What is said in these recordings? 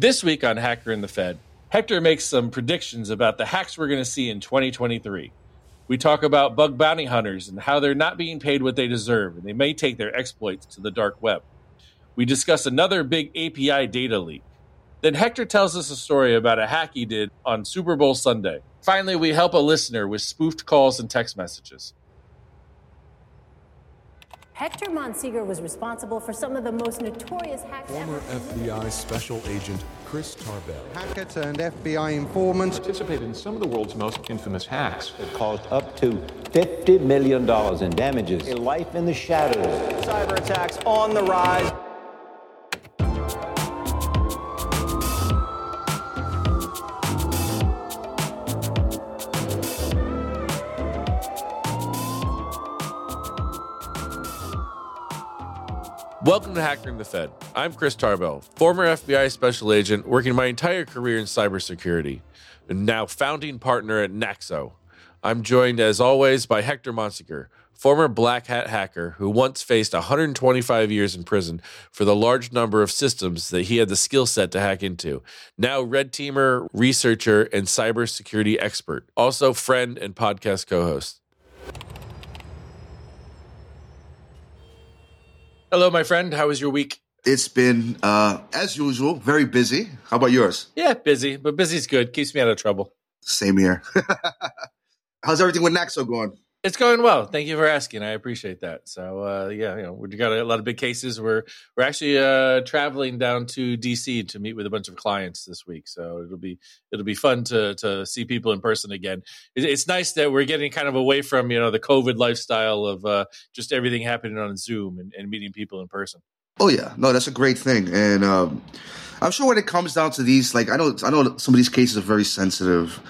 This week on Hacker and the Fed, Hector makes some predictions about the hacks we're going to see in 2023. We talk about bug bounty hunters and how they're not being paid what they deserve, and they may take their exploits to the dark web. We discuss another big API data leak. Then Hector tells us a story about a hack he did on Super Bowl Sunday. Finally, we help a listener with spoofed calls and text messages. Hector Monsegur was responsible for some of the most notorious hacks Former ever. FBI Special Agent Chris Tarbell. Hacker turned FBI informant. participated in some of the world's most infamous hacks. It caused up to $50 million in damages. A life in the shadows. Cyber attacks on the rise. Welcome to Hacker and the Fed. I'm Chris Tarbell, former FBI special agent working my entire career in cybersecurity, and now founding partner at Naxo. I'm joined, as always, by Hector Monsegur, former black hat hacker who once faced 125 years in prison for the large number of systems that he had the skill set to hack into. Now, red teamer, researcher, and cybersecurity expert, also friend and podcast co host. Hello, my friend. How was your week? It's been, uh, as usual, very busy. How about yours? Yeah, busy, but busy's good. Keeps me out of trouble. Same here. How's everything with Naxo going? It's going well. Thank you for asking. I appreciate that. So, uh, yeah, you know, we got a lot of big cases. We're we're actually uh, traveling down to DC to meet with a bunch of clients this week. So it'll be it'll be fun to to see people in person again. It, it's nice that we're getting kind of away from you know the COVID lifestyle of uh, just everything happening on Zoom and, and meeting people in person. Oh yeah, no, that's a great thing, and um, I'm sure when it comes down to these, like I know, I know some of these cases are very sensitive.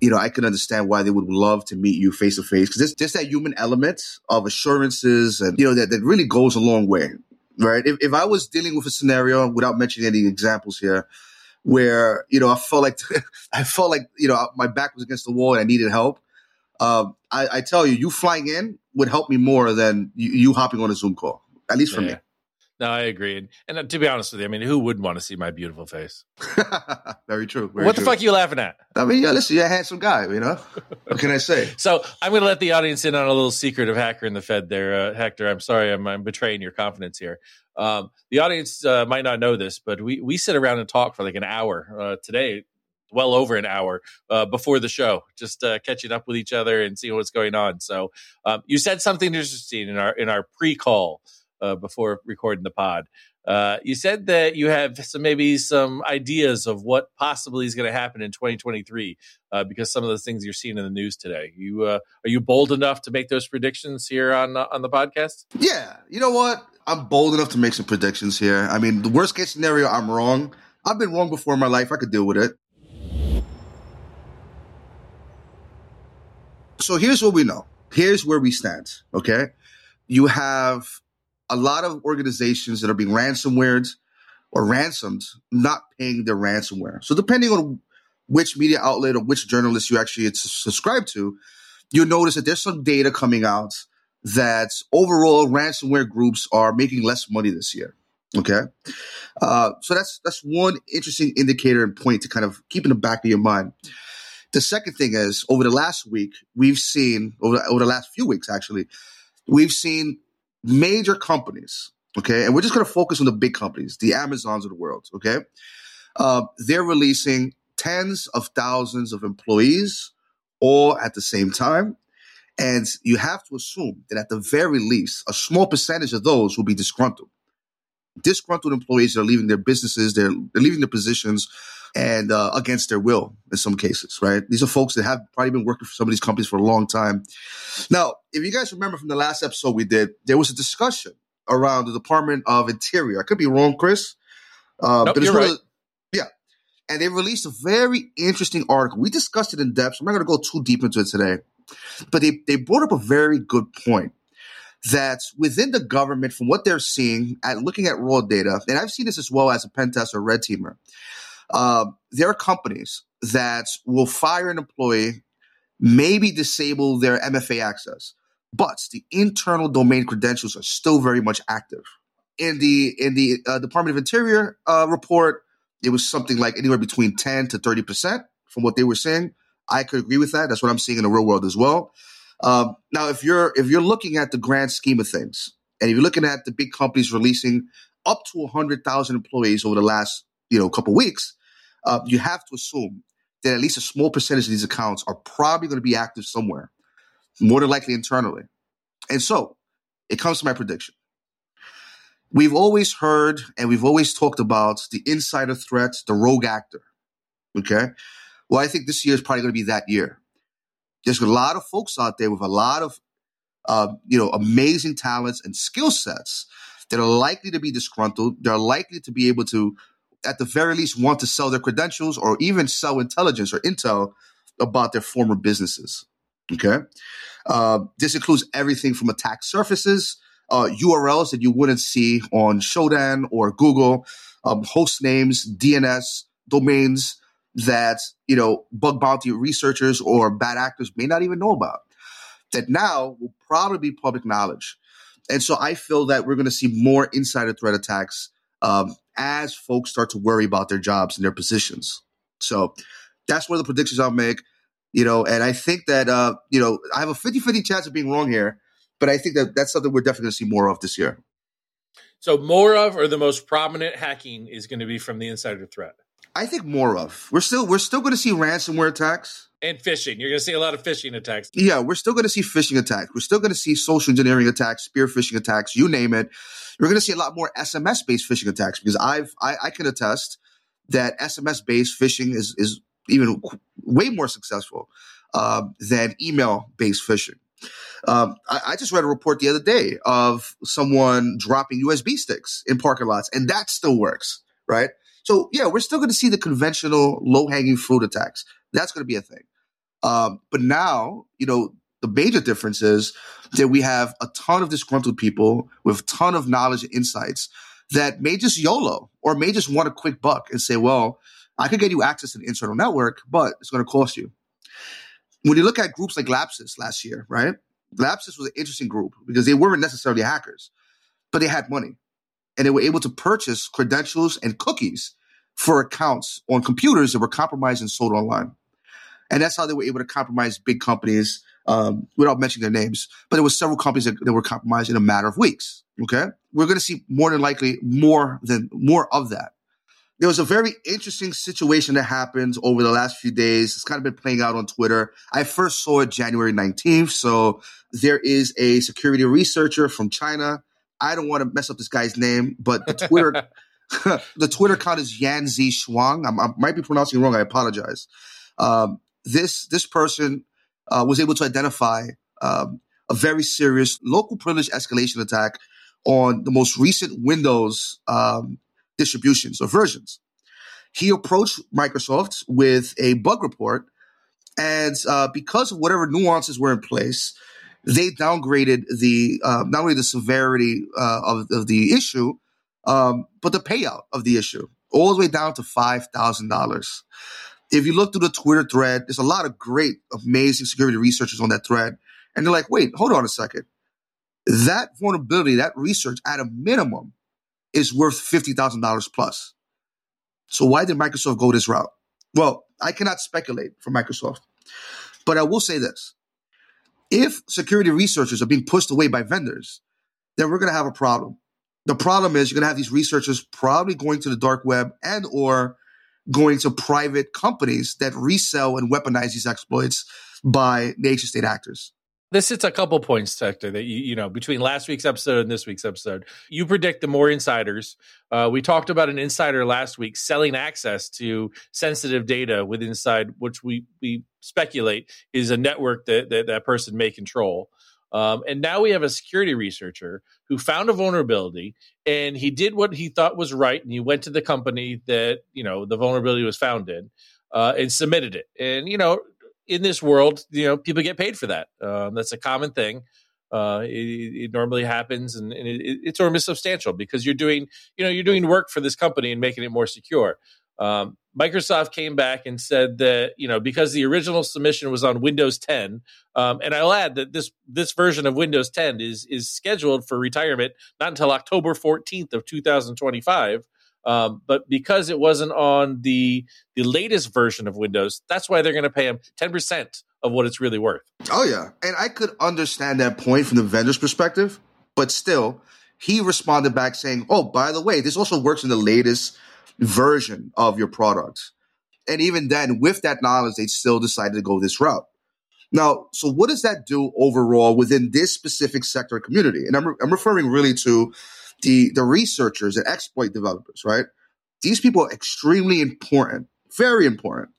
You know, I can understand why they would love to meet you face to face because there's just that human element of assurances, and you know that that really goes a long way, right? If, if I was dealing with a scenario without mentioning any examples here, where you know I felt like I felt like you know my back was against the wall and I needed help. Um, I, I tell you, you flying in would help me more than you, you hopping on a Zoom call, at least for me. No, I agree. And, and uh, to be honest with you, I mean, who wouldn't want to see my beautiful face? very true. Very what the fuck are you laughing at? I mean, yeah, listen, you're a handsome guy, you know? What can I say? So I'm going to let the audience in on a little secret of Hacker and the Fed there, uh, Hector. I'm sorry, I'm, I'm betraying your confidence here. Um, the audience uh, might not know this, but we, we sit around and talk for like an hour uh, today, well over an hour uh, before the show, just uh, catching up with each other and seeing what's going on. So um, you said something interesting in our in our pre-call uh, before recording the pod. Uh, you said that you have some maybe some ideas of what possibly is going to happen in 2023 uh, because some of the things you're seeing in the news today. You uh, are you bold enough to make those predictions here on uh, on the podcast? Yeah, you know what? I'm bold enough to make some predictions here. I mean, the worst case scenario, I'm wrong. I've been wrong before in my life. I could deal with it. So here's what we know. Here's where we stand. Okay. You have a lot of organizations that are being ransomwared or ransomed, not paying their ransomware. So depending on which media outlet or which journalist you actually subscribe to, you'll notice that there's some data coming out that overall ransomware groups are making less money this year. Okay, uh, so that's that's one interesting indicator and point to kind of keep in the back of your mind. The second thing is over the last week, we've seen over, over the last few weeks actually, we've seen major companies. Okay, and we're just going to focus on the big companies, the Amazons of the world. Okay, uh, they're releasing tens of thousands of employees all at the same time. And you have to assume that at the very least, a small percentage of those will be disgruntled. Disgruntled employees are leaving their businesses, they're, they're leaving their positions and uh, against their will in some cases, right? These are folks that have probably been working for some of these companies for a long time. Now, if you guys remember from the last episode we did, there was a discussion around the Department of Interior. I could be wrong, Chris. Uh, Nope, but it's you're right. of yeah. And they released a very interesting article. We discussed it in depth. So I'm not going to go too deep into it today. But they, they brought up a very good point that within the government, from what they're seeing at looking at raw data, and I've seen this as well as a pen tester, red teamer, uh, there are companies that will fire an employee, maybe disable their MFA access, but the internal domain credentials are still very much active. In the in the uh, Department of Interior uh, report, it was something like anywhere between 10 to 30% from what they were saying. I could agree with that. That's what I'm seeing in the real world as well. Um, now, if you're if you're looking at the grand scheme of things, and if you're looking at the big companies releasing up to 100,000 employees over the last you know couple weeks, uh, you have to assume that at least a small percentage of these accounts are probably going to be active somewhere, more than likely internally. And so, it comes to my prediction. We've always heard and we've always talked about the insider threat, the rogue actor. Okay. Well, I think this year is probably going to be that year. There's a lot of folks out there with a lot of, uh, you know, amazing talents and skill sets that are likely to be disgruntled. They're likely to be able to, at the very least, want to sell their credentials or even sell intelligence or intel about their former businesses. Okay. Uh, this includes everything from attack surfaces, uh, URLs that you wouldn't see on Shodan or Google, um, host names, DNS, domains that, you know, bug bounty researchers or bad actors may not even know about that now will probably be public knowledge. And so I feel that we're going to see more insider threat attacks um, as folks start to worry about their jobs and their positions. So that's one of the predictions I'll make you know, and I think that, uh, you know, I have a 50 50 chance of being wrong here, but I think that that's something we're definitely going to see more of this year. So, more of or the most prominent hacking is going to be from the insider threat? I think more of. We're still we're still going to see ransomware attacks and phishing. You're going to see a lot of phishing attacks. Yeah, we're still going to see phishing attacks. We're still going to see social engineering attacks, spear phishing attacks, you name it. We're going to see a lot more SMS based phishing attacks because I've I, I can attest that SMS based phishing is is even way more successful uh, than email based phishing. Um, I, I, just read a report the other day of someone dropping USB sticks in parking lots, and that still works, right? So, yeah, we're still going to see the conventional low hanging fruit attacks. That's going to be a thing. Um, but now, you know, the major difference is that we have a ton of disgruntled people with a ton of knowledge and insights that may just YOLO or may just want a quick buck and say, well, I could get you access to the internal network, but it's going to cost you. When you look at groups like Lapsus last year, right? Lapsus was an interesting group because they weren't necessarily hackers, but they had money and they were able to purchase credentials and cookies for accounts on computers that were compromised and sold online. And that's how they were able to compromise big companies um, without mentioning their names. But there were several companies that, that were compromised in a matter of weeks. Okay. We're going to see more than likely more than more of that there was a very interesting situation that happened over the last few days. It's kind of been playing out on Twitter. I first saw it January 19th. So there is a security researcher from China. I don't want to mess up this guy's name, but the Twitter the Twitter account is Yanzi Shuang. I'm, i might be pronouncing it wrong. I apologize. Um, this this person uh, was able to identify um, a very serious local privilege escalation attack on the most recent Windows um, distributions or versions. He approached Microsoft with a bug report, and uh, because of whatever nuances were in place, they downgraded the uh, not only the severity uh, of, of, the issue, um, but the payout of the issue, all the way down to five thousand dollars. If you look through the Twitter thread, there's a lot of great, amazing security researchers on that thread, and they're like, "Wait, hold on a second. That vulnerability, that research, at a minimum, is worth $50,000 plus. So why did Microsoft go this route? Well, I cannot speculate for Microsoft, but I will say this. If security researchers are being pushed away by vendors, then we're going to have a problem. The problem is you're going to have these researchers probably going to the dark web and or going to private companies that resell and weaponize these exploits by nation state actors. This hits a couple points, Hector, that you, you know, between last week's episode and this week's episode. You predict the more insiders. Uh, we talked about an insider last week selling access to sensitive data with inside, which we, we speculate is a network that that, that person may control. Um, and now we have a security researcher who found a vulnerability and he did what he thought was right. And he went to the company that, you know, the vulnerability was found in uh, and submitted it. And, you know, in this world, you know, people get paid for that. Um, that's a common thing. Uh, it, it, normally happens, and, and it, it's almost substantial because you're doing, you know, you're doing work for this company and making it more secure. Um, Microsoft came back and said that you know because the original submission was on Windows 10, um, and I'll add that this this version of Windows 10 is is scheduled for retirement not until October 14th of 2025. Um, but because it wasn't on the the latest version of Windows, that's why they're going to pay them ten percent of what it's really worth. Oh yeah, and I could understand that point from the vendor's perspective, but still, he responded back saying, "Oh, by the way, this also works in the latest version of your product." And even then, with that knowledge, they still decided to go this route. Now, so what does that do overall within this specific sector community? And I'm, re- I'm referring really to the the researchers and exploit developers, right? These people are extremely important, very important.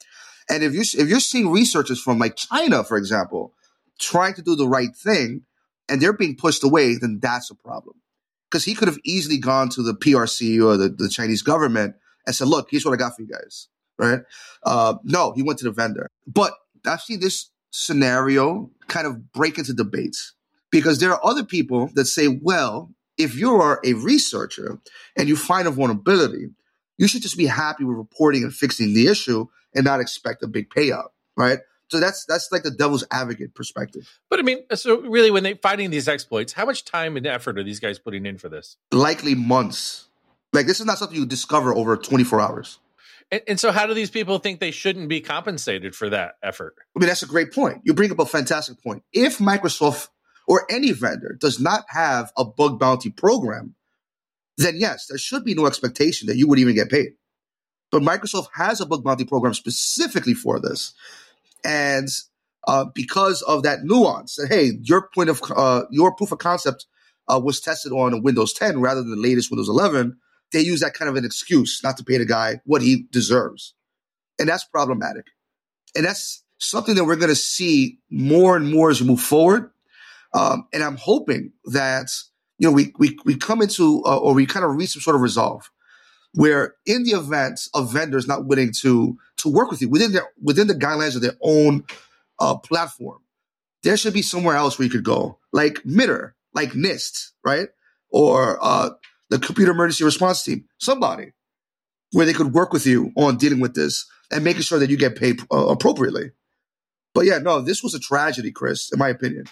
And if you if you're seeing researchers from like China, for example, trying to do the right thing, and they're being pushed away, then that's a problem. Because he could have easily gone to the PRC or the, the Chinese government and said, "Look, here's what I got for you guys." Right? Uh, no, he went to the vendor. But I've seen this scenario kind of break into debates because there are other people that say, "Well, if you're a researcher and you find a vulnerability, you should just be happy with reporting and fixing the issue and not expect a big payout, right? So that's that's like the devil's advocate perspective. But I mean, so really, when they're finding these exploits, how much time and effort are these guys putting in for this? Likely months. Like this is not something you discover over 24 hours. And, and so, how do these people think they shouldn't be compensated for that effort? I mean, that's a great point. You bring up a fantastic point. If Microsoft or any vendor does not have a bug bounty program, then yes, there should be no expectation that you would even get paid. But Microsoft has a bug bounty program specifically for this. And uh, because of that nuance, that hey, your point of uh, your proof of concept uh, was tested on Windows 10 rather than the latest Windows 11, they use that kind of an excuse not to pay the guy what he deserves, and that's problematic. And that's something that we're going to see more and more as we move forward. Um, and I'm hoping that you know we we we come into uh, or we kind of reach some sort of resolve where in the event of vendors not willing to to work with you within their within the guidelines of their own uh, platform, there should be somewhere else where you could go, like MITRE, like NIST, right, or uh, the Computer Emergency Response Team, somebody where they could work with you on dealing with this and making sure that you get paid uh, appropriately. But yeah, no, this was a tragedy, Chris, in my opinion.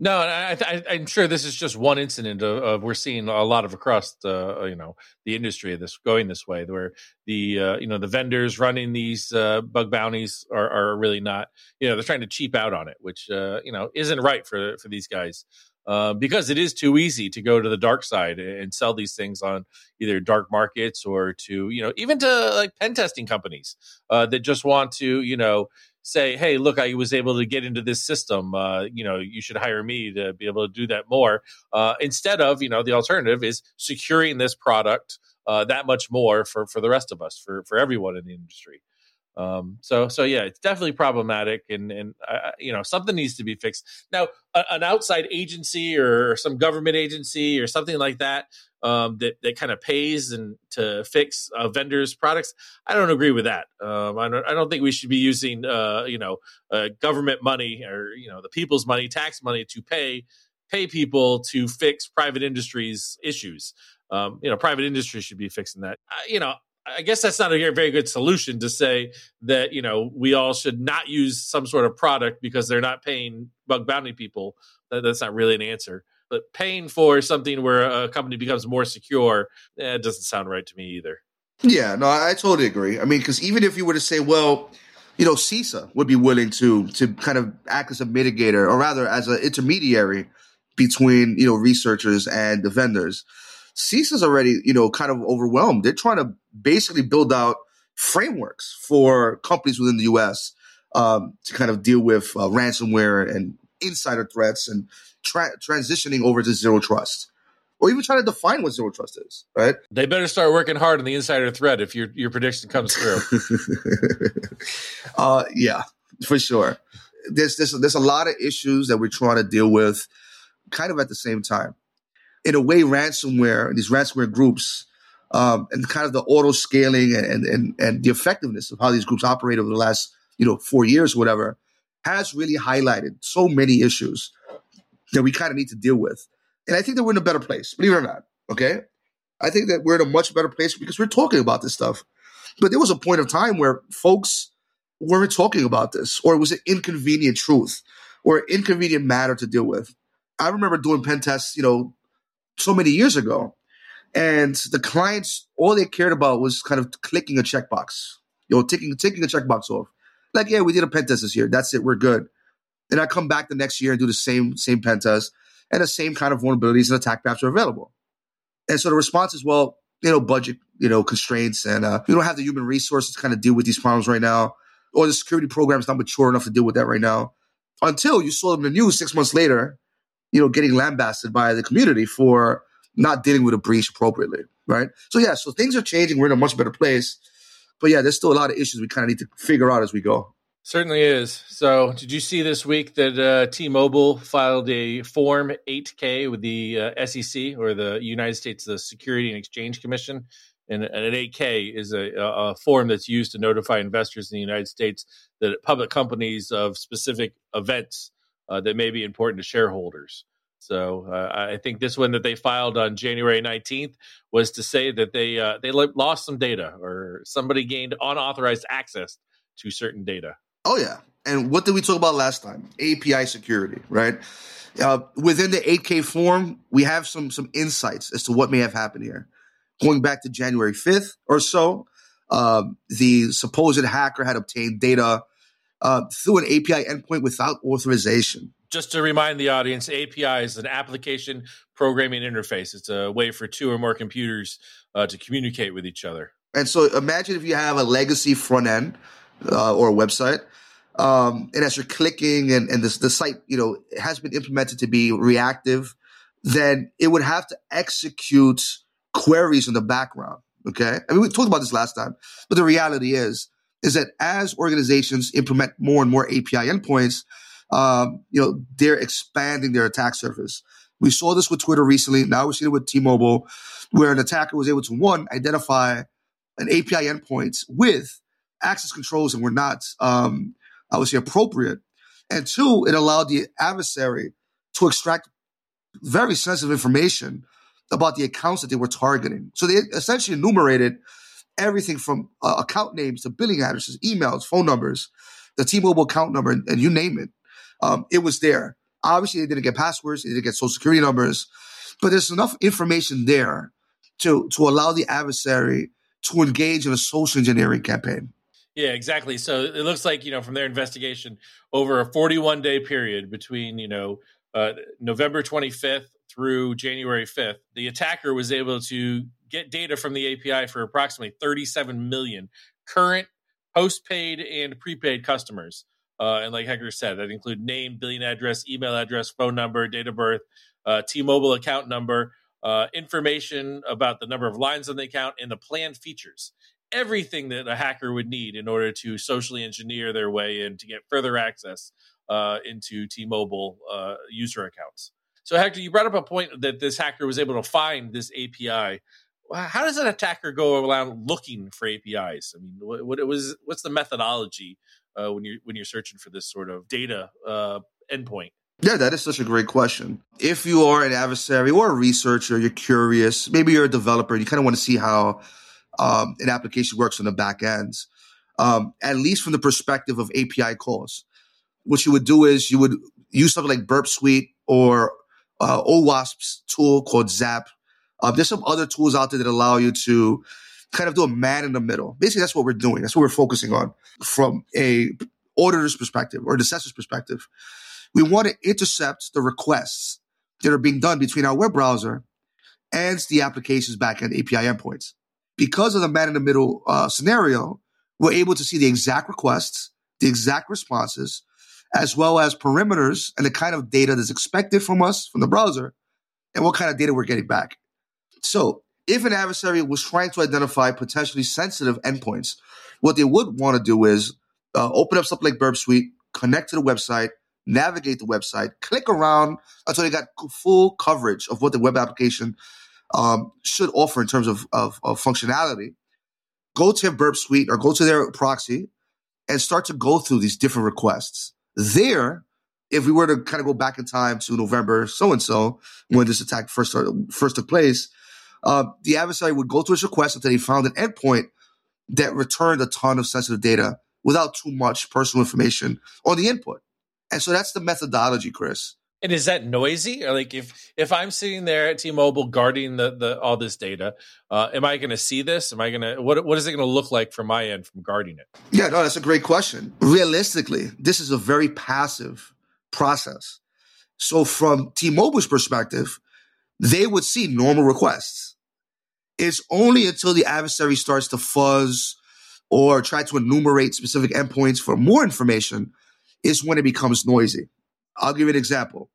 No, I, am sure this is just one incident of, of, we're seeing a lot of across the you know the industry this going this way, where the uh, you know the vendors running these uh, bug bounties are, are really not you know they're trying to cheap out on it, which uh, you know isn't right for for these guys. Uh, because it is too easy to go to the dark side and sell these things on either dark markets or to you know even to like pen testing companies uh, that just want to you know say, "Hey, look, I was able to get into this system. Uh, you know, you should hire me to be able to do that more." Uh, instead of, you know, the alternative is securing this product uh, that much more for for the rest of us, for for everyone in the industry. Um, so so yeah, it's definitely problematic, and and uh, you know something needs to be fixed. Now, a, an outside agency or some government agency or something like that um, that that kind of pays and to fix uh, vendors' products, I don't agree with that. Um, I don't I don't think we should be using uh, you know uh, government money or you know the people's money, tax money to pay pay people to fix private industries issues. Um, you know, private industry should be fixing that. you know, I guess that's not a very good solution to say that you know we all should not use some sort of product because they're not paying bug bounty people. That, that's not really an answer. But paying for something where a company becomes more secure, eh, doesn't sound right to me either. Yeah, no, I totally agree. I mean, because even if you were to say, well, you know, CISA would be willing to to kind of act as a mitigator, or rather as an intermediary between you know researchers and the vendors. CISA's already, you know, kind of overwhelmed. They're trying to basically build out frameworks for companies within the U.S. Um, to kind of deal with uh, ransomware and insider threats and tra- transitioning over to zero trust, or even trying to define what zero trust is. Right? They better start working hard on the insider threat if your your prediction comes through. uh, yeah, for sure. There's, there's there's a lot of issues that we're trying to deal with, kind of at the same time in a way, ransomware, these ransomware groups, um, and kind of the auto scaling and, and, and the effectiveness of how these groups operate over the last, you know, four years, whatever, has really highlighted so many issues that we kind of need to deal with. And I think that we're in a better place, believe it or not. Okay. I think that we're in a much better place because we're talking about this stuff. But there was a point of time where folks weren't talking about this, or it was an inconvenient truth or inconvenient matter to deal with. I remember doing pen tests, you know, so many years ago. And the clients, all they cared about was kind of clicking a checkbox, you know, ticking, ticking a checkbox off. Like, yeah, we did a pen test this year. That's it. We're good. And I come back the next year and do the same, same pen test and the same kind of vulnerabilities and attack paths are available. And so the response is, well, you know, budget, you know, constraints and uh, we don't have the human resources to kind of deal with these problems right now. Or the security program is not mature enough to deal with that right now. Until you saw them in the news six months later, you know, getting lambasted by the community for not dealing with a breach appropriately, right? So yeah, so things are changing. We're in a much better place. But yeah, there's still a lot of issues we kind of need to figure out as we go. Certainly is. So, did you see this week that uh, T-Mobile filed a Form 8K with the uh, SEC or the United States the Security and Exchange Commission? And and an 8K is a, a, form that's used to notify investors in the United States that public companies of specific events uh, that may be important to shareholders. So uh, I think this one that they filed on January 19th was to say that they uh, they lost some data or somebody gained unauthorized access to certain data. Oh yeah. And what did we talk about last time? API security, right? Uh, within the 8K form, we have some some insights as to what may have happened here. Going back to January 5th or so, um, the supposed hacker had obtained data uh, through an API endpoint without authorization. Just to remind the audience, API is an application programming interface. It's a way for two or more computers uh, to communicate with each other. And so imagine if you have a legacy front end uh, or a website. Um, and as you're clicking and, and this, the site, you know, has been implemented to be reactive, then it would have to execute queries in the background. Okay. I mean, we talked about this last time, but the reality is, is that as organizations implement more and more API endpoints, um, you know, they're expanding their attack surface. We saw this with Twitter recently. Now we're seeing it with T-Mobile, where an attacker was able to one identify an API endpoint with access controls and were not, um, I would say, appropriate. And two, it allowed the adversary to extract very sensitive information about the accounts that they were targeting. So they essentially enumerated everything from uh, account names to billing addresses, emails, phone numbers, the T-Mobile account number, and, and you name it. Um, it was there. Obviously, they didn't get passwords, they didn't get social security numbers, but there's enough information there to to allow the adversary to engage in a social engineering campaign. Yeah, exactly. So it looks like you know from their investigation over a 41 day period between you know uh, November 25th through January 5th, the attacker was able to get data from the API for approximately 37 million current postpaid and prepaid customers. Uh, and like Hector said, that include name, billing address, email address, phone number, date of birth, uh, T-Mobile account number, uh, information about the number of lines on the account, and the plan features everything that a hacker would need in order to socially engineer their way in to get further access uh, into T-Mobile uh, user accounts. So, Hector, you brought up a point that this hacker was able to find this API. How does an attacker go around looking for APIs? I mean, what, what was what's the methodology uh, when you're when you're searching for this sort of data uh, endpoint? Yeah, that is such a great question. If you are an adversary or a researcher, you're curious, maybe you're a developer, you kind of want to see how um, an application works on the back ends, um, at least from the perspective of API calls. What you would do is you would use something like Burp Suite or uh, OWASP's tool called Zap. Uh, there's some other tools out there that allow you to kind of do a man in the middle. Basically, that's what we're doing. That's what we're focusing on from a auditor's perspective or an assessor's perspective. We want to intercept the requests that are being done between our web browser and the application's backend API endpoints because of the man in the middle uh, scenario, we're able to see the exact requests, the exact responses, as well as parameters and the kind of data that's expected from us from the browser and what kind of data we're getting back. So if an adversary was trying to identify potentially sensitive endpoints, what they would want to do is uh, open up something like Burp Suite, connect to the website, navigate the website, click around until they got full coverage of what the web application um, should offer in terms of, of, of functionality, go to Burp Suite or go to their proxy and start to go through these different requests. There, if we were to kind of go back in time to November so and so when this attack first started, first took place, uh, the adversary would go to his request until he found an endpoint that returned a ton of sensitive data without too much personal information on the input. And so that's the methodology, Chris. And is that noisy? Or like if if I'm sitting there at T-Mobile guarding the the all this data, uh, am I going to see this? Am I going to what what is it going to look like from my end from guarding it? Yeah, no, that's a great question. Realistically, this is a very passive process. So from T-Mobile's perspective, they would see normal requests. It's only until the adversary starts to fuzz or try to enumerate specific endpoints for more information is when it becomes noisy. I'll give you an example.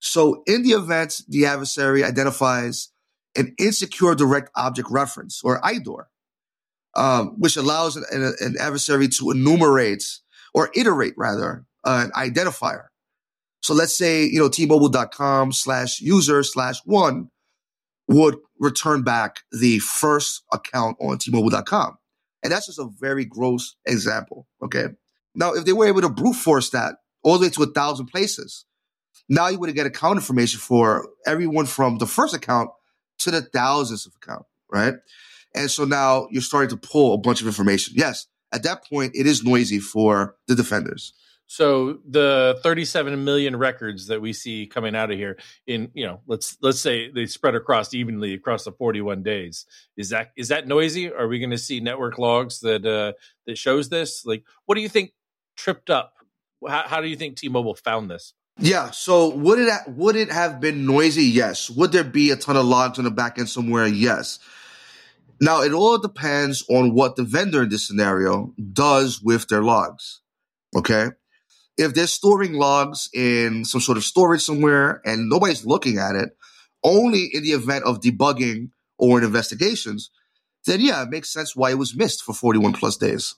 So in the event the adversary identifies an insecure direct object reference or IDOR, um, which allows an, an, adversary to enumerate or iterate rather an identifier. So let's say, you know, tmobile.com slash user slash one would return back the first account on tmobile.com. And that's just a very gross example. Okay. Now, if they were able to brute force that all the way to a thousand places, now you would get account information for everyone from the first account to the thousands of account, right? And so now you're starting to pull a bunch of information. Yes, at that point, it is noisy for the defenders. So the 37 million records that we see coming out of here in, you know, let's let's say they spread across evenly across the 41 days. Is that is that noisy? Are we going to see network logs that uh that shows this? Like what do you think tripped up? How, how do you think T-Mobile found this? Yeah. So would it would it have been noisy? Yes. Would there be a ton of logs on the back end somewhere? Yes. Now it all depends on what the vendor in this scenario does with their logs. Okay. If they're storing logs in some sort of storage somewhere and nobody's looking at it, only in the event of debugging or in investigations, then yeah, it makes sense why it was missed for 41 plus days.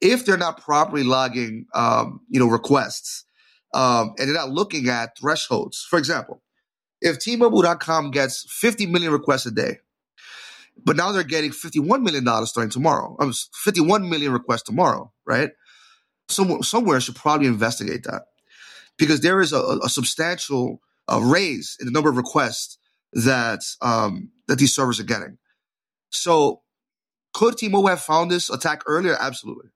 If they're not properly logging, um, you know, requests, um, and they're not looking at thresholds. For example, if T-Mobile.com gets 50 million requests a day, but now they're getting 51 million dollars starting tomorrow, um, 51 million requests tomorrow, right? Some, somewhere should probably investigate that because there is a, a substantial uh, raise in the number of requests that um, that these servers are getting. So, could T-Mobile have found this attack earlier? Absolutely.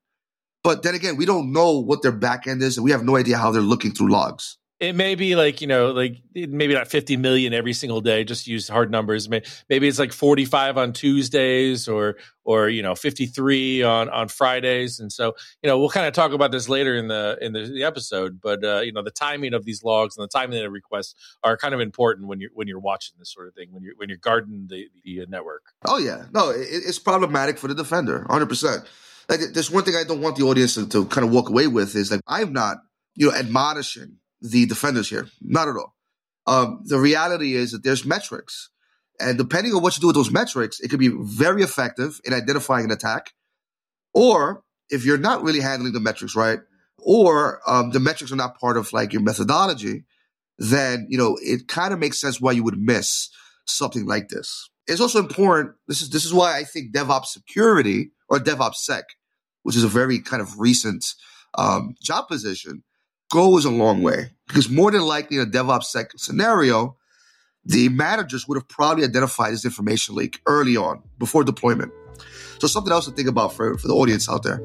But then again, we don't know what their back end is, and we have no idea how they're looking through logs. It may be like you know, like maybe not fifty million every single day. Just use hard numbers. Maybe it's like forty-five on Tuesdays, or or you know, fifty-three on on Fridays. And so you know, we'll kind of talk about this later in the in the, the episode. But uh, you know, the timing of these logs and the timing of the requests are kind of important when you're when you're watching this sort of thing. When you're when you're guarding the the network. Oh yeah, no, it, it's problematic for the defender, hundred percent like there's one thing I don't want the audience to, to kind of walk away with is like I'm not, you know, admonishing the defenders here. Not at all. Um, the reality is that there's metrics. And depending on what you do with those metrics, it could be very effective in identifying an attack. Or if you're not really handling the metrics right, or um, the metrics are not part of like your methodology, then you know it kind of makes sense why you would miss something like this. It's also important. This is this is why I think DevOps security or DevOps sec which is a very kind of recent um, job position, goes a long way because more than likely in a DevOps scenario, the managers would have probably identified this information leak early on before deployment. So something else to think about for, for the audience out there.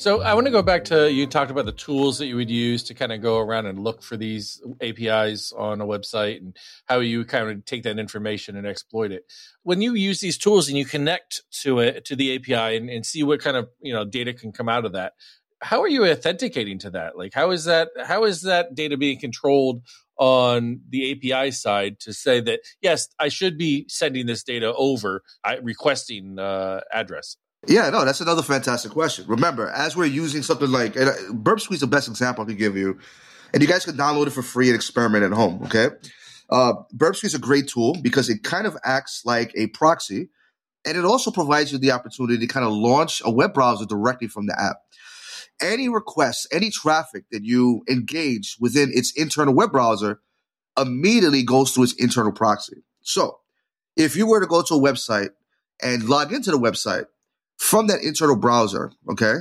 So I want to go back to you talked about the tools that you would use to kind of go around and look for these APIs on a website and how you kind of take that information and exploit it. When you use these tools and you connect to it to the API and, and see what kind of you know data can come out of that, how are you authenticating to that? Like how is that how is that data being controlled on the API side to say that yes, I should be sending this data over, I, requesting uh, address? Yeah, no, that's another fantastic question. Remember, as we're using something like and uh, Burp Suite's the best example I can give you, and you guys can download it for free and experiment at home. Okay, uh, Burp Suite is a great tool because it kind of acts like a proxy, and it also provides you the opportunity to kind of launch a web browser directly from the app. Any requests, any traffic that you engage within its internal web browser immediately goes through its internal proxy. So, if you were to go to a website and log into the website from that internal browser, okay?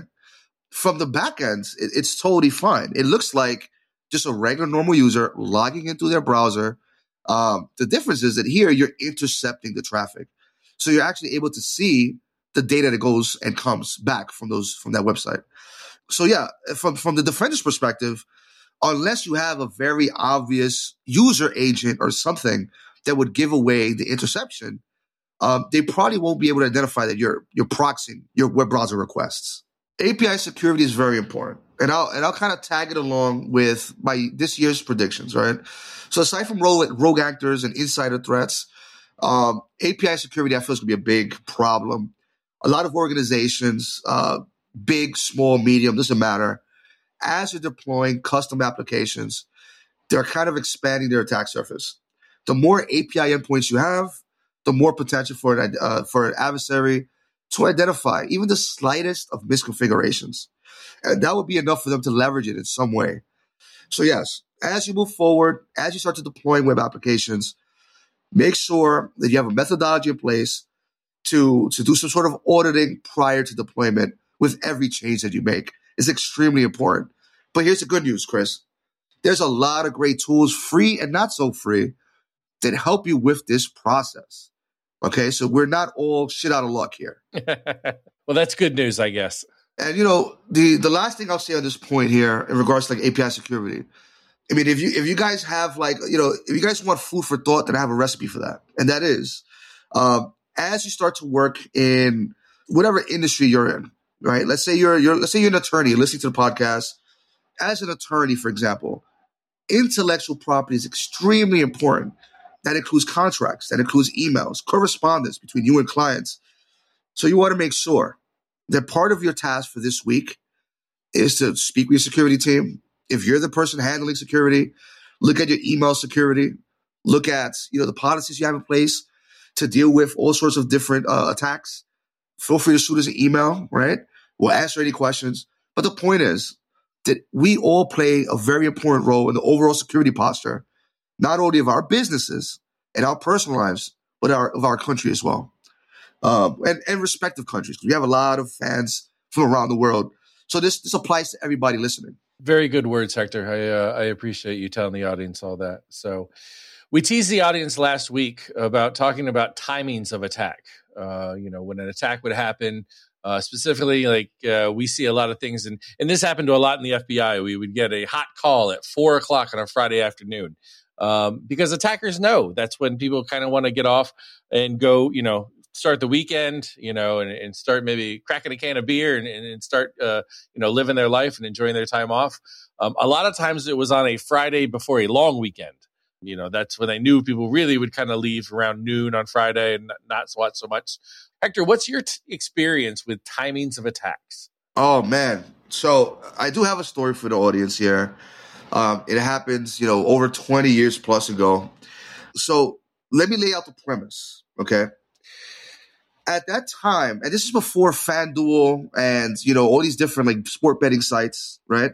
From the backend, it, it's totally fine. It looks like just a regular normal user logging into their browser, Um, the difference is that here you're intercepting the traffic, so you're actually able to see the data that goes and comes back from those from that website. So yeah, from from the defender's perspective, unless you have a very obvious user agent or something that would give away the interception, um, they probably won't be able to identify that you're you're proxying your web browser requests. API security is very important, and I'll and I'll kind of tag it along with my this year's predictions, right? So aside from rogue, rogue actors and insider threats, um, API security I feel is going to be a big problem. A lot of organizations, uh, big, small, medium, doesn't matter. As you're deploying custom applications, they're kind of expanding their attack surface. The more API endpoints you have, the more potential for an, uh, for an adversary to identify even the slightest of misconfigurations. And that would be enough for them to leverage it in some way. So, yes, as you move forward, as you start to deploy web applications, make sure that you have a methodology in place to, to do some sort of auditing prior to deployment with every change that you make. It's extremely important. But here's the good news, Chris. There's a lot of great tools, free and not so free, that help you with this process. Okay, so we're not all shit out of luck here. well, that's good news, I guess. And you know, the the last thing I'll say on this point here in regards to like API security, I mean, if you if you guys have like you know, if you guys want food for thought, then I have a recipe for that, and that is, um, as you start to work in whatever industry you're in, right? Let's say you're you're let's say you're an attorney listening to the podcast. As an attorney, for example, intellectual property is extremely important. That includes contracts, that includes emails, correspondence between you and clients. So you want to make sure that part of your task for this week is to speak with your security team. If you're the person handling security, look at your email security, look at you know the policies you have in place to deal with all sorts of different uh, attacks. Feel free to shoot us an email, right? We'll answer any questions. But the point is that we all play a very important role in the overall security posture not only of our businesses and our personal lives, but our, of our country as well, um, and, and respective countries. We have a lot of fans from around the world. So this this applies to everybody listening. Very good words, Hector. I uh, I appreciate you telling the audience all that. So we teased the audience last week about talking about timings of attack. Uh, you know, when an attack would happen, uh, specifically, like uh, we see a lot of things, and and this happened to a lot in the FBI. We would get a hot call at four o'clock on a Friday afternoon um, because attackers know that's when people kind of want to get off and go, you know, start the weekend, you know, and, and start maybe cracking a can of beer and, and start, uh, you know, living their life and enjoying their time off. Um, a lot of times it was on a Friday before a long weekend. You know, that's when they knew people really would kind of leave around noon on Friday and not watch so much. Hector, what's your t- experience with timings of attacks? Oh man, so I do have a story for the audience here. Um, it happens, you know, over 20 years plus ago. So let me lay out the premise, okay? At that time, and this is before FanDuel and, you know, all these different like sport betting sites, right?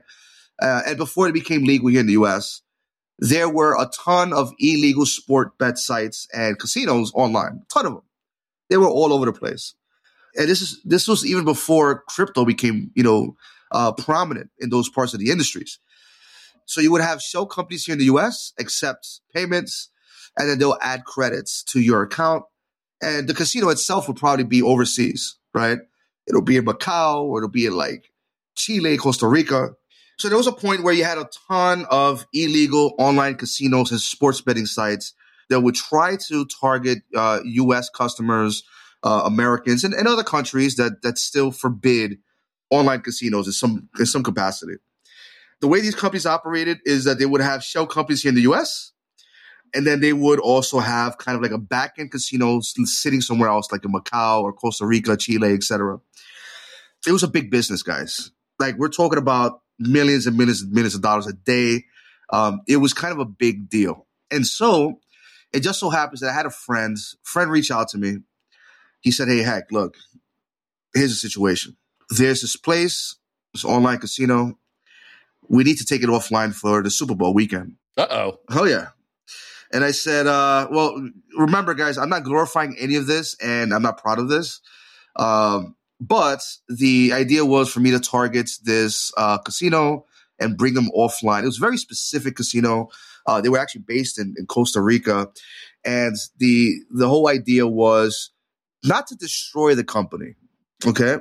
Uh, and before it became legal here in the US, there were a ton of illegal sport bet sites and casinos online, a ton of them. They were all over the place. And this is this was even before crypto became, you know, uh, prominent in those parts of the industries. So you would have shell companies here in the US accept payments and then they'll add credits to your account. And the casino itself will probably be overseas, right? It'll be in Macau or it'll be in like Chile, Costa Rica. So there was a point where you had a ton of illegal online casinos and sports betting sites that would try to target uh, U.S. customers, uh, Americans, and, and other countries that that still forbid online casinos in some in some capacity the way these companies operated is that they would have shell companies here in the US, and then they would also have kind of like a back end casino sitting somewhere else, like in Macau or Costa Rica, Chile, etc. It was a big business, guys. Like we're talking about millions and millions and millions of dollars a day. Um, it was kind of a big deal, and so it just so happens that I had a friend. Friend reach out to me. He said, "Hey, heck, look, here's the situation. There's this place, this online casino we need to take it offline for the Super Bowl weekend. Uh oh. Oh yeah. And I said, uh, well, remember, guys, I'm not glorifying any of this, and I'm not proud of this. Um, but the idea was for me to target this uh, casino and bring them offline. It was a very specific casino. Uh, they were actually based in, in Costa Rica, and the the whole idea was not to destroy the company, okay,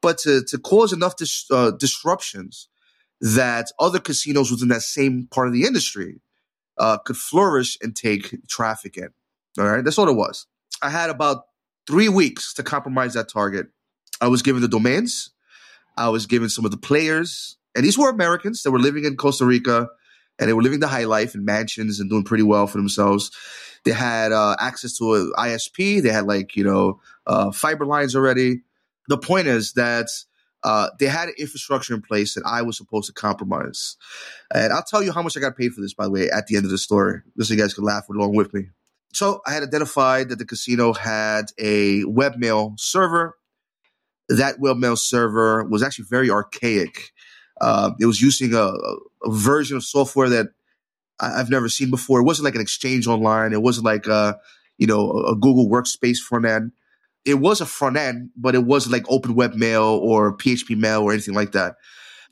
but to to cause enough dis, uh, disruptions that other casinos within that same part of the industry uh, could flourish and take traffic in. All right, that's all it was. I had about three weeks to compromise that target. I was given the domains. I was given some of the players, and these were Americans that were living in Costa Rica, and they were living the high life in mansions and doing pretty well for themselves. They had uh, access to an ISP. They had like you know uh, fiber lines already. The point is that uh, they had an infrastructure in place that I was supposed to compromise. And I'll tell you how much I got paid for this, by the way, at the end of the story, just so you guys can laugh along with me. So I had identified that the casino had a webmail server. That webmail server was actually very archaic. Uh, it was using a, a, version of software that I, have never seen before. It wasn't like an exchange online. It wasn't like a, you know, a Google Workspace front end it was a front end, but it wasn't like open web mail or PHP mail or anything like that,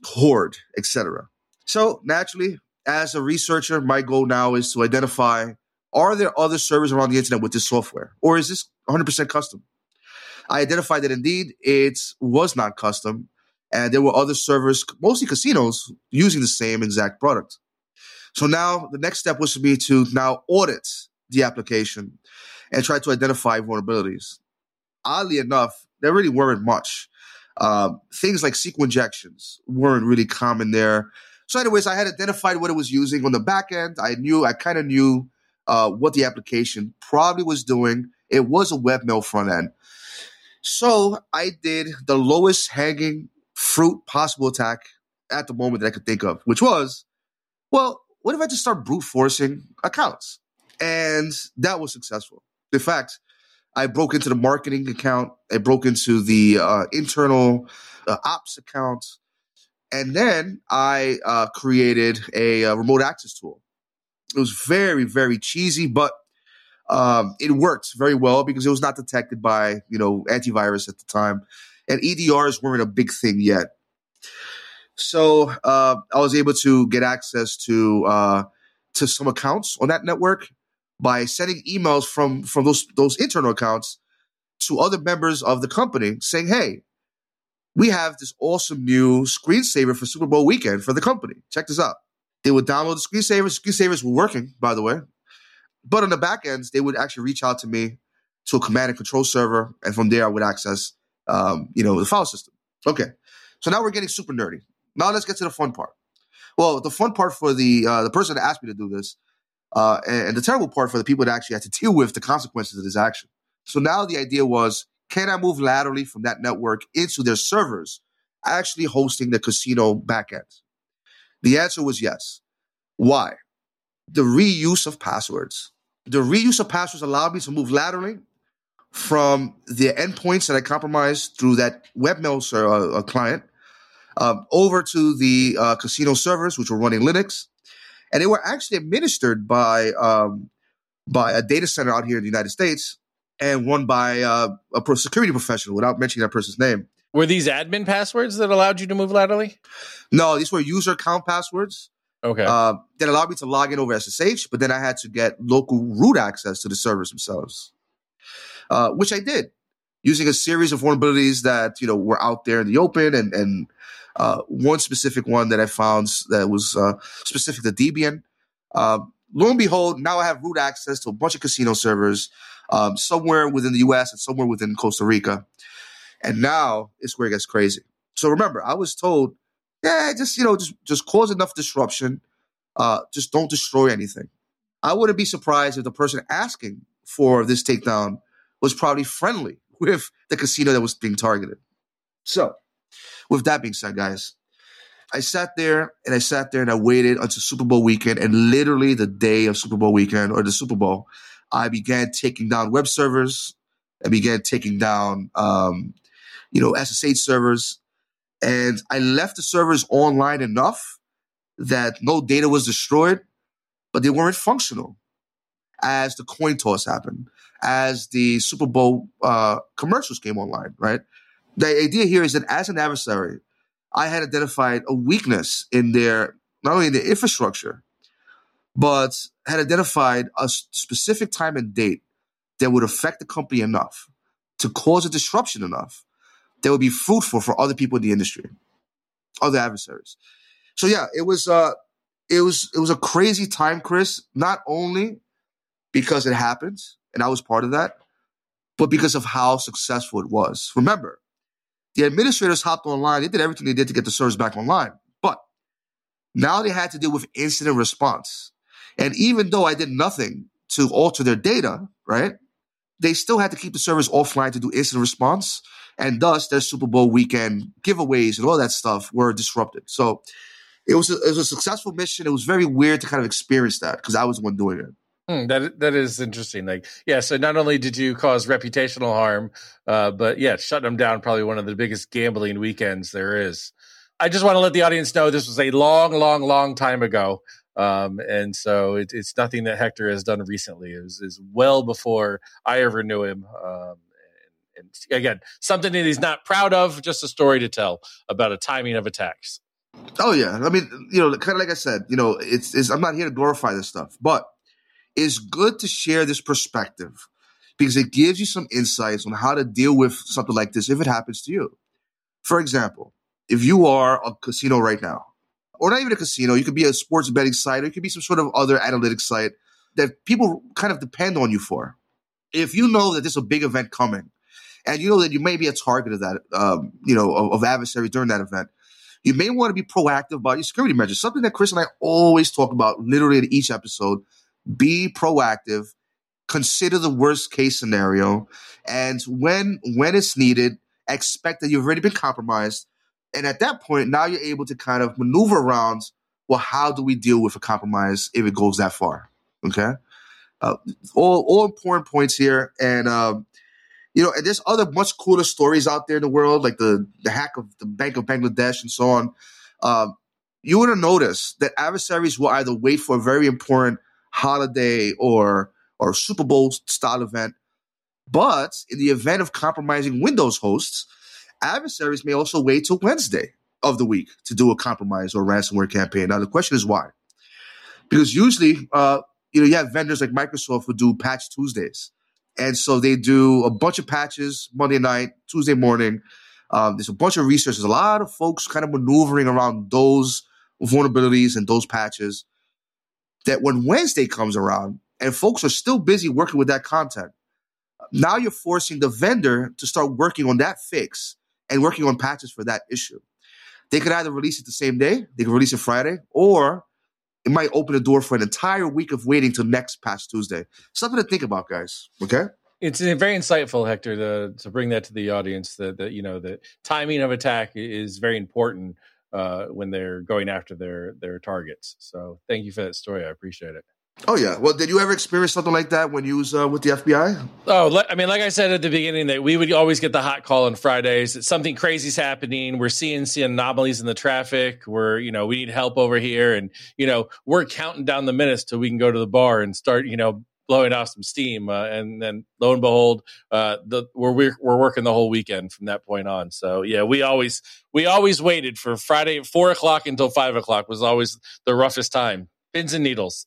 Horde, etc. So naturally, as a researcher, my goal now is to identify are there other servers around the internet with this software, or is this 100% custom? I identified that indeed it was not custom, and there were other servers, mostly casinos, using the same exact product. So now the next step was for me to now audit the application and try to identify vulnerabilities oddly enough, there really weren't much. Um, things like SQL injections weren't really common there. So, anyways, I had identified what it was using on the back end. I knew, I kind of knew uh, what the application probably was doing. It was a webmail front end. So, I did the lowest hanging fruit possible attack at the moment that I could think of, which was, well, what if I just start brute forcing accounts? And that was successful. In fact, I broke into the marketing account. I broke into the uh, internal uh, ops account. And then I uh, created a, a, uh, remote access tool. It was very, very cheesy, but um, it worked very well because it was not detected by, you know, antivirus at the time. And EDRs weren't a big thing yet. So uh, I was able to get access to uh, to some accounts on that network by sending emails from from those those internal accounts to other members of the company saying, "Hey, we have this awesome new screensaver for Super Bowl weekend for the company. Check this out." They would download the screensavers. Screensavers were working, by the way, but on the back ends, they would actually reach out to me to a command and control server, and from there, I would access, um, you know, the file system. Okay, so now we're getting super nerdy. Now let's get to the fun part. Well, the fun part for the uh, the person that asked me to do this uh, and, and the terrible part for the people that actually had to deal with the consequences of this action. So now the idea was, can I move laterally from that network into their servers, actually hosting the casino backend? The answer was yes. Why? The reuse of passwords. The reuse of passwords allowed me to move laterally from the endpoints that I compromised through that webmail uh, client um, over to the uh, casino servers, which were running Linux, and they were actually administered by um, by a data center out here in the United States and one by uh, a security professional without mentioning that person's name. Were these admin passwords that allowed you to move laterally? No, these were user account passwords. Okay. Uh, that allowed me to log in over SSH, but then I had to get local root access to the servers themselves, uh, which I did using a series of vulnerabilities that you know were out there in the open and and uh, one specific one that I found that was uh, specific to Debian. Uh, lo and behold, now I have root access to a bunch of casino servers um, somewhere within the US and somewhere within Costa Rica. And now it's where it gets crazy. So remember, I was told, yeah, just, you know, just, just cause enough disruption. Uh, just don't destroy anything. I wouldn't be surprised if the person asking for this takedown was probably friendly with the casino that was being targeted. So with that being said, guys, I sat there and I sat there and I waited until Super Bowl weekend, and literally the day of Super Bowl weekend or the Super Bowl, I began taking down web servers. I began taking down, um, you know, SSH servers, and I left the servers online enough that no data was destroyed, but they weren't functional. As the coin toss happened, as the Super Bowl uh, commercials came online, right? The idea here is that as an adversary, I had identified a weakness in their not only in the infrastructure, but had identified a specific time and date that would affect the company enough to cause a disruption enough that would be fruitful for other people in the industry, other adversaries. So yeah, it was uh it was it was a crazy time, Chris, not only because it happened and I was part of that, but because of how successful it was. Remember, the administrators hopped online, they did everything they did to get the servers back online. But now they had to deal with incident response. And even though I did nothing to alter their data, right? They still had to keep the servers offline to do incident response. And thus their Super Bowl weekend giveaways and all that stuff were disrupted. So it was a, it was a successful mission. It was very weird to kind of experience that because I was the one doing it. Hmm, that that is interesting. Like, yeah. So not only did you cause reputational harm, uh, but yeah, shutting them down probably one of the biggest gambling weekends there is. I just want to let the audience know this was a long, long, long time ago, um, and so it, it's nothing that Hector has done recently. It was, is well before I ever knew him. Um, and, and again, something that he's not proud of. Just a story to tell about a timing of attacks. Oh yeah, I mean, you know, kind of like I said, you know, it's, it's I'm not here to glorify this stuff, but it's good to share this perspective because it gives you some insights on how to deal with something like this if it happens to you. For example, if you are a casino right now, or not even a casino, you could be a sports betting site, or it could be some sort of other analytics site that people kind of depend on you for. If you know that there's a big event coming, and you know that you may be a target of that, um, you know, of, of adversaries during that event, you may want to be proactive about your security measures. Something that Chris and I always talk about, literally in each episode. Be proactive. Consider the worst case scenario, and when when it's needed, expect that you've already been compromised. And at that point, now you're able to kind of maneuver around. Well, how do we deal with a compromise if it goes that far? Okay, uh, all all important points here, and um, you know, and there's other much cooler stories out there in the world, like the the hack of the Bank of Bangladesh and so on. Um, you would have noticed that adversaries will either wait for a very important holiday or or Super Bowl style event, but in the event of compromising Windows hosts, adversaries may also wait till Wednesday of the week to do a compromise or ransomware campaign. Now the question is why? Because usually, uh, you know, you have vendors like Microsoft who do Patch Tuesdays. And so they do a bunch of patches Monday night, Tuesday morning. Um, there's a bunch of research. There's a lot of folks kind of maneuvering around those vulnerabilities and those patches. That when Wednesday comes around and folks are still busy working with that content, now you're forcing the vendor to start working on that fix and working on patches for that issue. They could either release it the same day, they could release it Friday, or it might open the door for an entire week of waiting till next Patch Tuesday. Something to think about, guys. Okay. It's very insightful, Hector, to to bring that to the audience. That that you know the timing of attack is very important uh, when they're going after their their targets. So thank you for that story. I appreciate it. Oh yeah. Well, did you ever experience something like that when you was uh, with the FBI? Oh, I mean, like I said at the beginning, that we would always get the hot call on Fridays. That something crazy's happening. We're seeing seeing anomalies in the traffic. We're you know we need help over here, and you know we're counting down the minutes till we can go to the bar and start you know blowing off some steam. Uh, and then lo and behold, uh, the, we're, we're working the whole weekend from that point on. So yeah, we always we always waited for Friday four o'clock until five o'clock was always the roughest time. Pins and needles.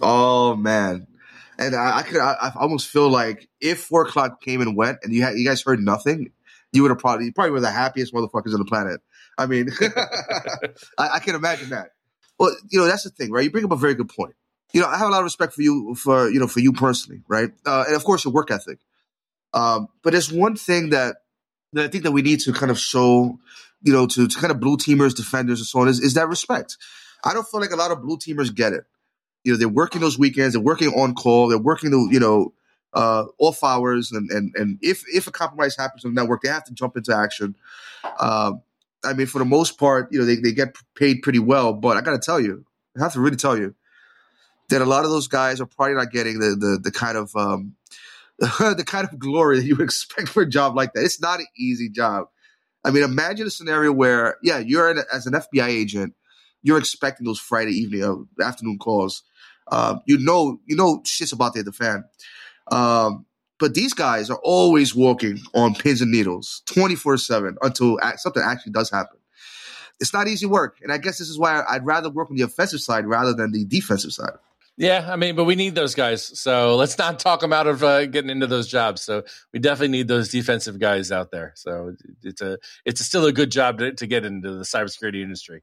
Oh man, and I, I could I, I, almost feel like if four o'clock came and went, and you had you guys heard nothing, you would have probably you probably were the happiest motherfuckers on the planet. I mean, I, I can imagine that. Well, you know that's the thing, right? You bring up a very good point. You know, I have a lot of respect for you for you know for you personally, right? Uh, and of course your work ethic. Um, but there's one thing that that I think that we need to kind of show, you know, to, to kind of blue teamers, defenders, and so on is, is that respect. I don't feel like a lot of blue teamers get it you know they're working those weekends, they're working on call, they're working the you know uh, off hours, and and and if if a compromise happens on the network, they have to jump into action. Uh, I mean, for the most part, you know they they get paid pretty well, but I got to tell you, I have to really tell you that a lot of those guys are probably not getting the the, the kind of um, the kind of glory that you expect for a job like that. It's not an easy job. I mean, imagine a scenario where, yeah, you're an, as an FBI agent, you're expecting those Friday evening, uh, afternoon calls uh, you know, you know, shit's about to hit the fan. Um, but these guys are always walking on pins and needles, twenty four seven, until something actually does happen. it's not easy work. And I guess this is why I'd rather work on the offensive side rather than the defensive side. Yeah, I mean, but we need those guys. So let's not talk them out of uh, getting into those jobs. So we definitely need those defensive guys out there. So it's a it's a still a good job to, to get into the cybersecurity industry.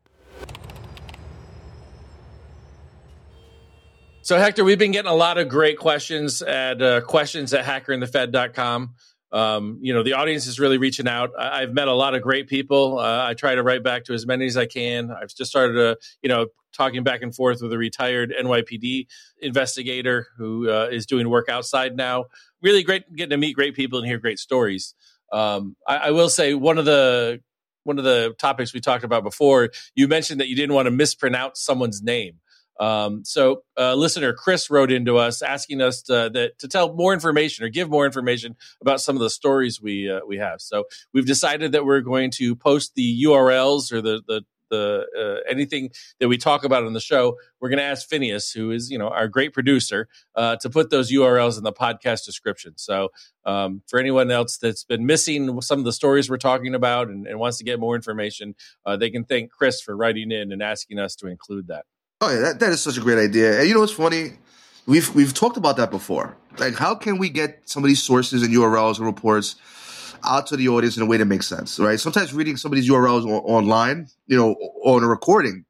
So Hector, we've been getting a lot of great questions at uh, questions at hackerandthefed.com. Um, you know, the audience is really reaching out. I, have met a lot of great people. Uh, I try to write back to as many as I can. I've just started a, you know, talking back and forth with a retired NYPD investigator who uh, is doing work outside now. Really great getting to meet great people and hear great stories. Um, I, I will say one of the one of the topics we talked about before. You mentioned that you didn't want to mispronounce someone's name. Um, so, uh, listener Chris wrote into us asking us to, that, to tell more information or give more information about some of the stories we uh, we have. So, we've decided that we're going to post the URLs or the the the uh, anything that we talk about on the show, we're going to ask Phineas, who is you know our great producer, uh, to put those URLs in the podcast description. So um, for anyone else that's been missing some of the stories we're talking about and, and wants to get more information, uh, they can thank Chris for writing in and asking us to include that. Oh yeah, that, that is such a great idea. And you know what's funny? We've we've talked about that before. Like, how can we get some of these sources and URLs and reports out to the audience in a way that makes sense, right? Sometimes reading somebody's URLs o- online, you know, on a recording,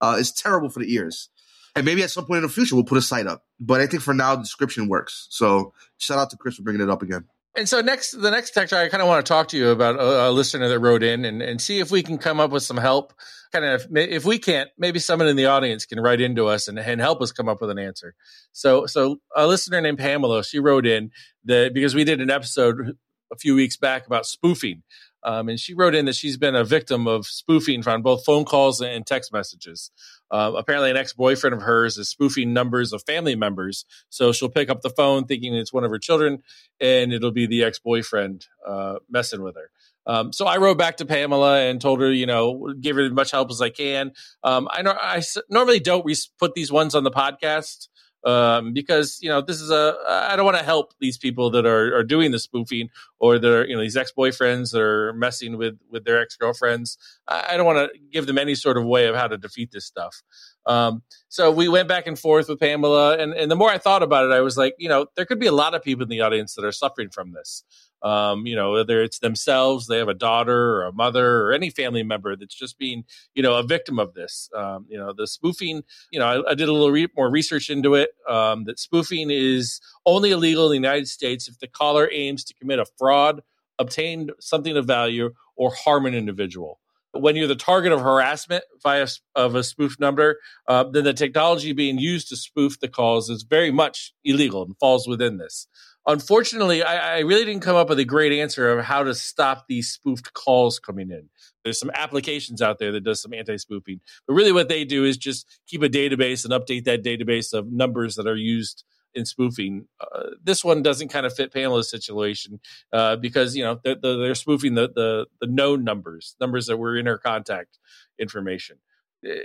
uh, is terrible for the ears. And maybe at some point in the future we'll put a site up. But I think for now the description works. So shout out to Chris for bringing it up again. And so next, the next text, I kind of want to talk to you about a, a, listener that wrote in and, and see if we can come up with some help. Kind of, if we can't, maybe someone in the audience can write into us and, and help us come up with an answer. So, so a listener named Pamela, she wrote in that because we did an episode a few weeks back about spoofing. Um, and she wrote in that she's been a victim of spoofing on both phone calls and text messages. Uh, apparently, an ex boyfriend of hers is spoofing numbers of family members. So she'll pick up the phone thinking it's one of her children, and it'll be the ex boyfriend uh, messing with her. Um, so I wrote back to Pamela and told her, you know, give her as much help as I can. Um, I normally don't put these ones on the podcast um, because you know this is a I don't want to help these people that are, are doing the spoofing or they're you know these ex boyfriends that are messing with with their ex girlfriends. I, don't want to give them any sort of way of how to defeat this stuff. Um, so we went back and forth with Pamela, and and the more I thought about it, I was like, you know, there could be a lot of people in the audience that are suffering from this. Um, you know, whether it's themselves, they have a daughter or a mother or any family member that's just being, you know, a victim of this. Um, you know, the spoofing, you know, I, I did a little re- more research into it. Um, that spoofing is only illegal in the United States if the caller aims to commit a fraud, obtain something of value, or harm an individual when you're the target of harassment via of a spoof number, uh, then the technology being used to spoof the calls is very much illegal and falls within this unfortunately, I, I, really didn't come up with a great answer of how to stop these spoofed calls coming in. There's some applications out there that does some anti-spoofing, but really what they do is just keep a database and update that database of numbers that are used in spoofing. Uh, this one doesn't kind of fit Pamela's situation uh, because you know they're, they're spoofing the, the the known numbers, numbers that were in her contact information.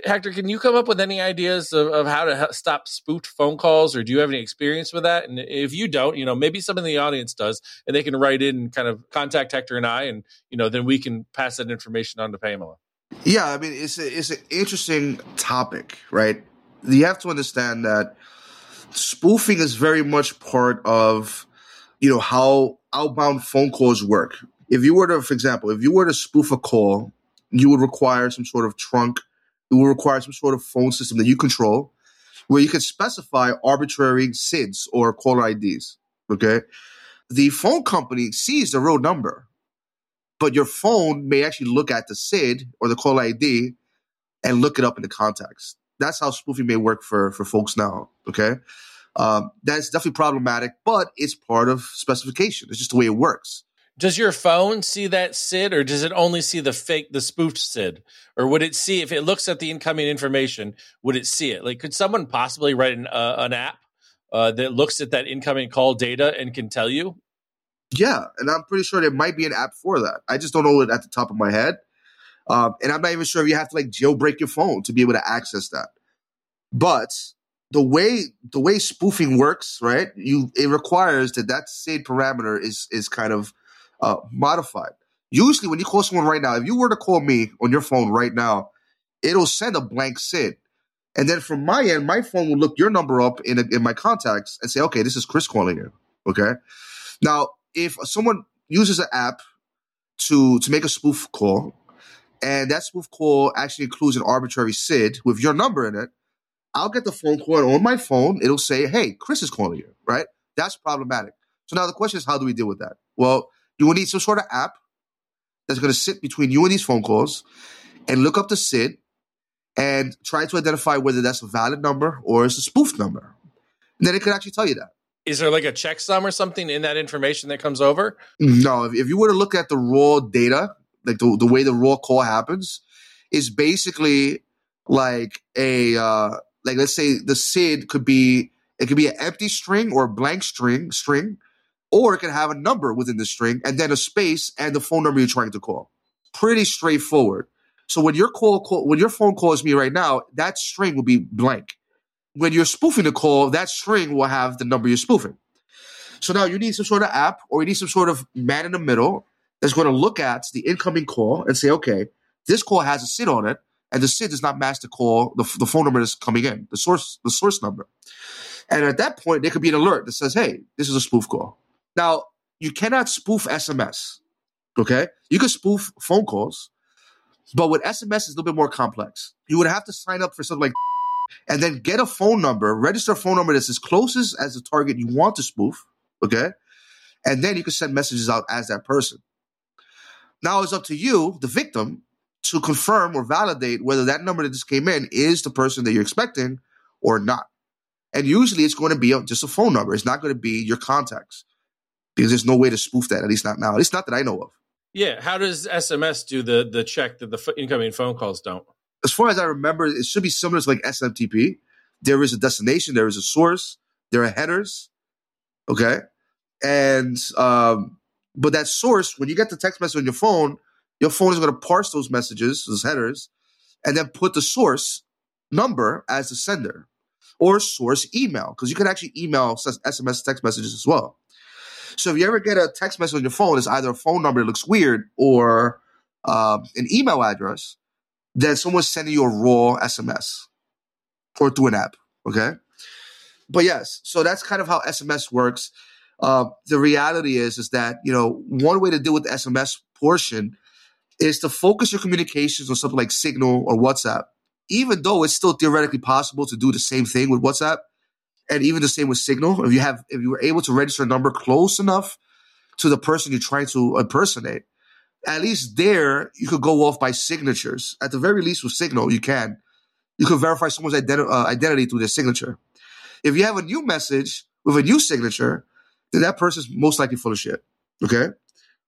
Hector, can you come up with any ideas of, of how to stop spoofed phone calls, or do you have any experience with that? And if you don't, you know, maybe someone in the audience does, and they can write in and kind of contact Hector and I, and you know, then we can pass that information on to Pamela. Yeah, I mean, it's a, it's an interesting topic, right? You have to understand that spoofing is very much part of, you know, how outbound phone calls work. If you were to, for example, if you were to spoof a call, you would require some sort of trunk it would require some sort of phone system that you control where you can specify arbitrary SIDs or caller IDs. Okay. The phone company sees the real number, but your phone may actually look at the SID or the call ID and look it up in the contacts. That's how spoofing may work for, for folks now. Okay. Um, that's definitely problematic, but it's part of specification. It's just the way it works does your phone see that SID or does it only see the fake, the spoofed SID? Or would it see, if it looks at the incoming information, would it see it? Like, could someone possibly write an, uh, an app uh, that looks at that incoming call data and can tell you? Yeah. And I'm pretty sure there might be an app for that. I just don't know it at the top of my head. Um, and I'm not even sure if you have to like jailbreak your phone to be able to access that. But the way the way spoofing works, right? You it requires that that SID parameter is is kind of uh, modified. Usually, when you call someone right now, if you were to call me on your phone right now, it'll send a blank SID. And then from my end, my phone will look your number up in, in my contacts and say, okay, this is Chris calling you. Okay. Now, if someone uses an app to, to make a spoof call, and that spoof call actually includes an arbitrary SID with your number in it, I'll get the phone call and on my phone, it'll say, hey, Chris is calling you, right? That's problematic. So now the question is, how do we deal with that? Well, you will need some sort of app that's going to sit between you and these phone calls and look up the SID and try to identify whether that's a valid number or it's a spoofed number. And then it could actually tell you that. Is there like a checksum or something in that information that comes over? No, if, if you were to look at the raw data, like the, the way the raw call happens, is basically like a uh, like let's say the SID could be it could be an empty string or a blank string string, or it could have a number within the string and then a space and the phone number you're trying to call. Pretty straightforward. So when your call, call when your phone calls me right now, that string will be blank. When you're spoofing the call, that string will have the number you're spoofing. So now you need some sort of app or you need some sort of man in the middle that's going to look at the incoming call and say, okay, this call has a SID on it, and the SID does not match the call, the, the phone number that's coming in, the source, the source number. And at that point, there could be an alert that says, hey, this is a spoof call. Now, you cannot spoof SMS. Okay? You can spoof phone calls, but with SMS, it's a little bit more complex. You would have to sign up for something like and then get a phone number, register a phone number that's as close as the target you want to spoof. Okay? And then you can send messages out as that person. Now it's up to you, the victim, to confirm or validate whether that number that just came in is the person that you're expecting or not. And usually it's going to be just a phone number. It's not going to be your contacts because there's no way to spoof that, at least not now. At least not that I know of. Yeah. How does SMS do the the check that the f- incoming phone calls don't? As far as I remember, it should be similar to like SMTP. There is a destination, there is a source, there are headers. Okay. And, um, but that source, when you get the text message on your phone, your phone is going to parse those messages, those headers, and then put the source number as the sender or source email because you can actually email SMS text messages as well. So if you ever get a text message on your phone, it's either a phone number that looks weird or um, an email address, then someone's sending you a raw SMS or through an app. Okay. But yes, so that's kind of how SMS works. Uh, the reality is, is that, you know, one way to deal with the SMS portion is to focus your communications on something like Signal or WhatsApp, even though it's still theoretically possible to do the same thing with WhatsApp and even the same with Signal. If you have, if you were able to register a number close enough to the person you're trying to impersonate, at least there you could go off by signatures. At the very least, with Signal, you can. You can verify someone's identi- uh, identity through their signature. If you have a new message with a new signature, that person's most likely full of shit. Okay.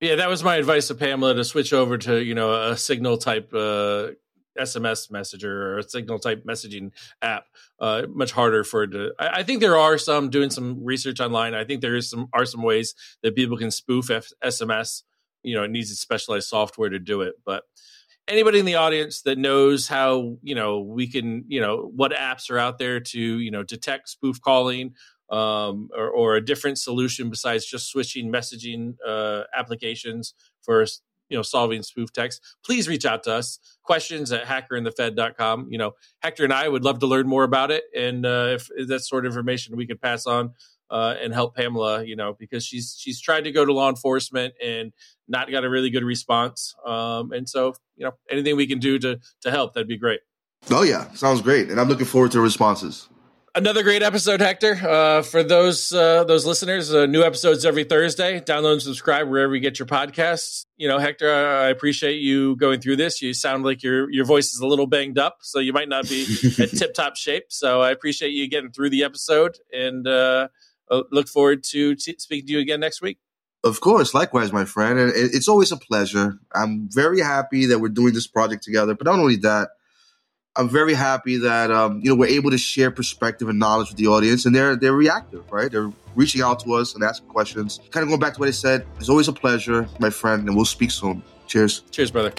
Yeah, that was my advice to Pamela to switch over to you know a Signal type uh, SMS messenger or a Signal type messaging app. Uh, much harder for to. I, I, think there are some doing some research online. I think there is some are some ways that people can spoof F- SMS. You know, it needs a specialized software to do it, but anybody in the audience that knows how you know we can you know what apps are out there to you know detect spoof calling um, or, or, a different solution besides just switching messaging uh, applications for you know solving spoof text please reach out to us questions at hackerandthefed.com you know hector and i would love to learn more about it and uh, if, if that's sort of information we could pass on uh, and help Pamela, you know, because she's she's tried to go to law enforcement and not got a really good response. Um, and so, you know, anything we can do to to help, that'd be great. Oh yeah, sounds great, and I'm looking forward to responses. Another great episode, Hector. Uh, for those uh, those listeners, uh, new episodes every Thursday. Download and subscribe wherever you get your podcasts. You know, Hector, I appreciate you going through this. You sound like your your voice is a little banged up, so you might not be at tip top shape. So I appreciate you getting through the episode, and uh, look forward to t- speaking to you again next week. Of course, likewise, my friend. And it's always a pleasure. I'm very happy that we're doing this project together. But not only that I'm very happy that um, you know we're able to share perspective and knowledge with the audience, and they're they're reactive, right? They're reaching out to us and asking questions. Kind of going back to what I said, it's always a pleasure, my friend, and we'll speak soon. Cheers. Cheers, brother.